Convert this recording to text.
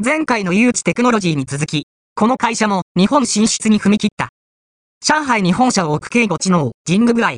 前回の誘致テクノロジーに続き、この会社も日本進出に踏み切った。上海日本社を置く警護知能、ジングブアイ